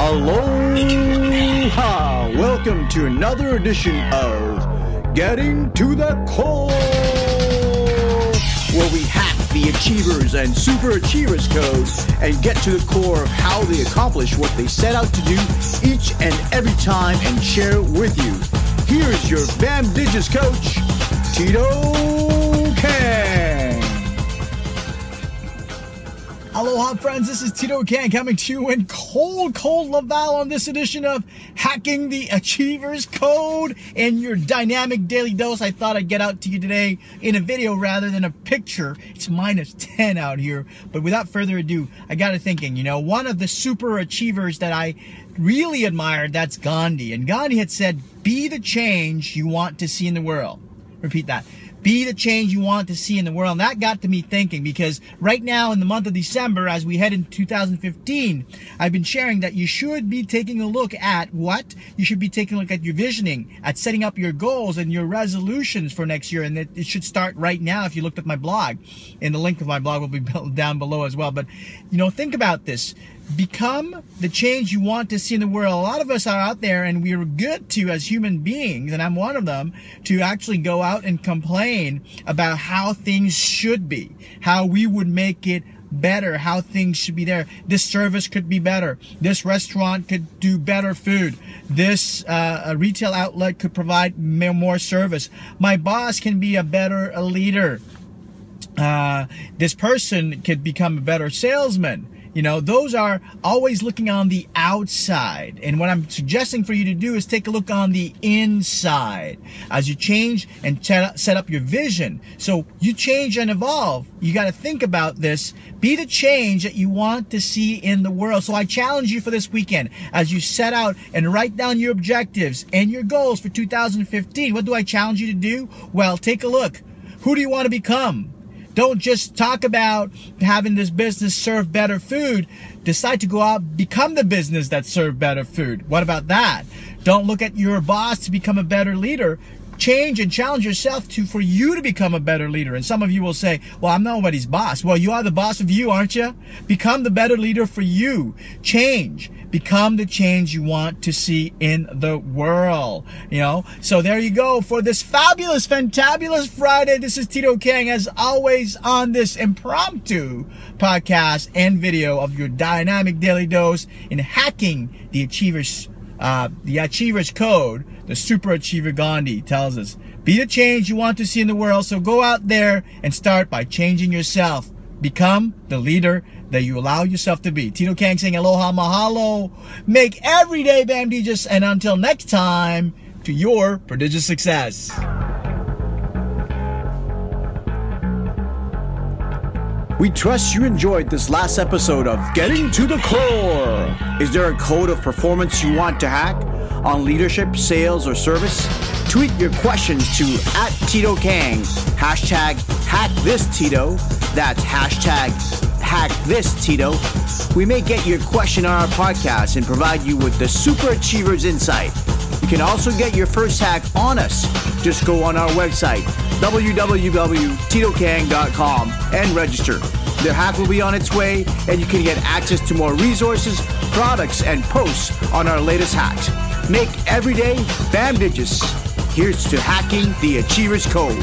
Aloha! Welcome to another edition of Getting to the Core, where we hack the Achievers and Super Achievers code and get to the core of how they accomplish what they set out to do each and every time and share it with you. Here's your Bam Digits coach, Tito Aloha, friends. This is Tito Kang coming to you in cold, cold Laval on this edition of Hacking the Achievers Code and your dynamic daily dose. I thought I'd get out to you today in a video rather than a picture. It's minus 10 out here. But without further ado, I got to thinking, you know, one of the super achievers that I really admired, that's Gandhi. And Gandhi had said, be the change you want to see in the world. Repeat that be the change you want to see in the world. And that got to me thinking because right now in the month of December, as we head into 2015, I've been sharing that you should be taking a look at what? You should be taking a look at your visioning, at setting up your goals and your resolutions for next year. And it, should start right now if you looked at my blog. And the link of my blog will be down below as well. But, you know, think about this become the change you want to see in the world. A lot of us are out there and we're good to, as human beings, and I'm one of them, to actually go out and complain about how things should be, how we would make it better, how things should be there. This service could be better. This restaurant could do better food. This uh, retail outlet could provide more service. My boss can be a better leader. Uh, this person could become a better salesman you know, those are always looking on the outside. And what I'm suggesting for you to do is take a look on the inside as you change and set up your vision. So you change and evolve. You got to think about this. Be the change that you want to see in the world. So I challenge you for this weekend as you set out and write down your objectives and your goals for 2015. What do I challenge you to do? Well, take a look. Who do you want to become? Don't just talk about having this business serve better food. Decide to go out, become the business that serve better food. What about that? Don't look at your boss to become a better leader change and challenge yourself to for you to become a better leader. And some of you will say, "Well, I'm nobody's boss." Well, you are the boss of you, aren't you? Become the better leader for you. Change. Become the change you want to see in the world. You know. So there you go for this fabulous, fantabulous Friday. This is Tito Kang, as always, on this impromptu podcast and video of your dynamic daily dose in hacking the achievers, uh, the achievers code the super achiever Gandhi tells us, be the change you want to see in the world. So go out there and start by changing yourself. Become the leader that you allow yourself to be. Tito Kang saying aloha mahalo. Make every day bamdijas. And until next time, to your prodigious success. We trust you enjoyed this last episode of Getting to the Core. Is there a code of performance you want to hack? on leadership, sales, or service? Tweet your questions to at Tito Kang, hashtag hack this Tito. That's hashtag hack this Tito. We may get your question on our podcast and provide you with the Super Achievers Insight. You can also get your first hack on us. Just go on our website, www.titokang.com, and register. The hack will be on its way, and you can get access to more resources, products, and posts on our latest hacks. Make every day bam digits. Here's to hacking the Achievers Code.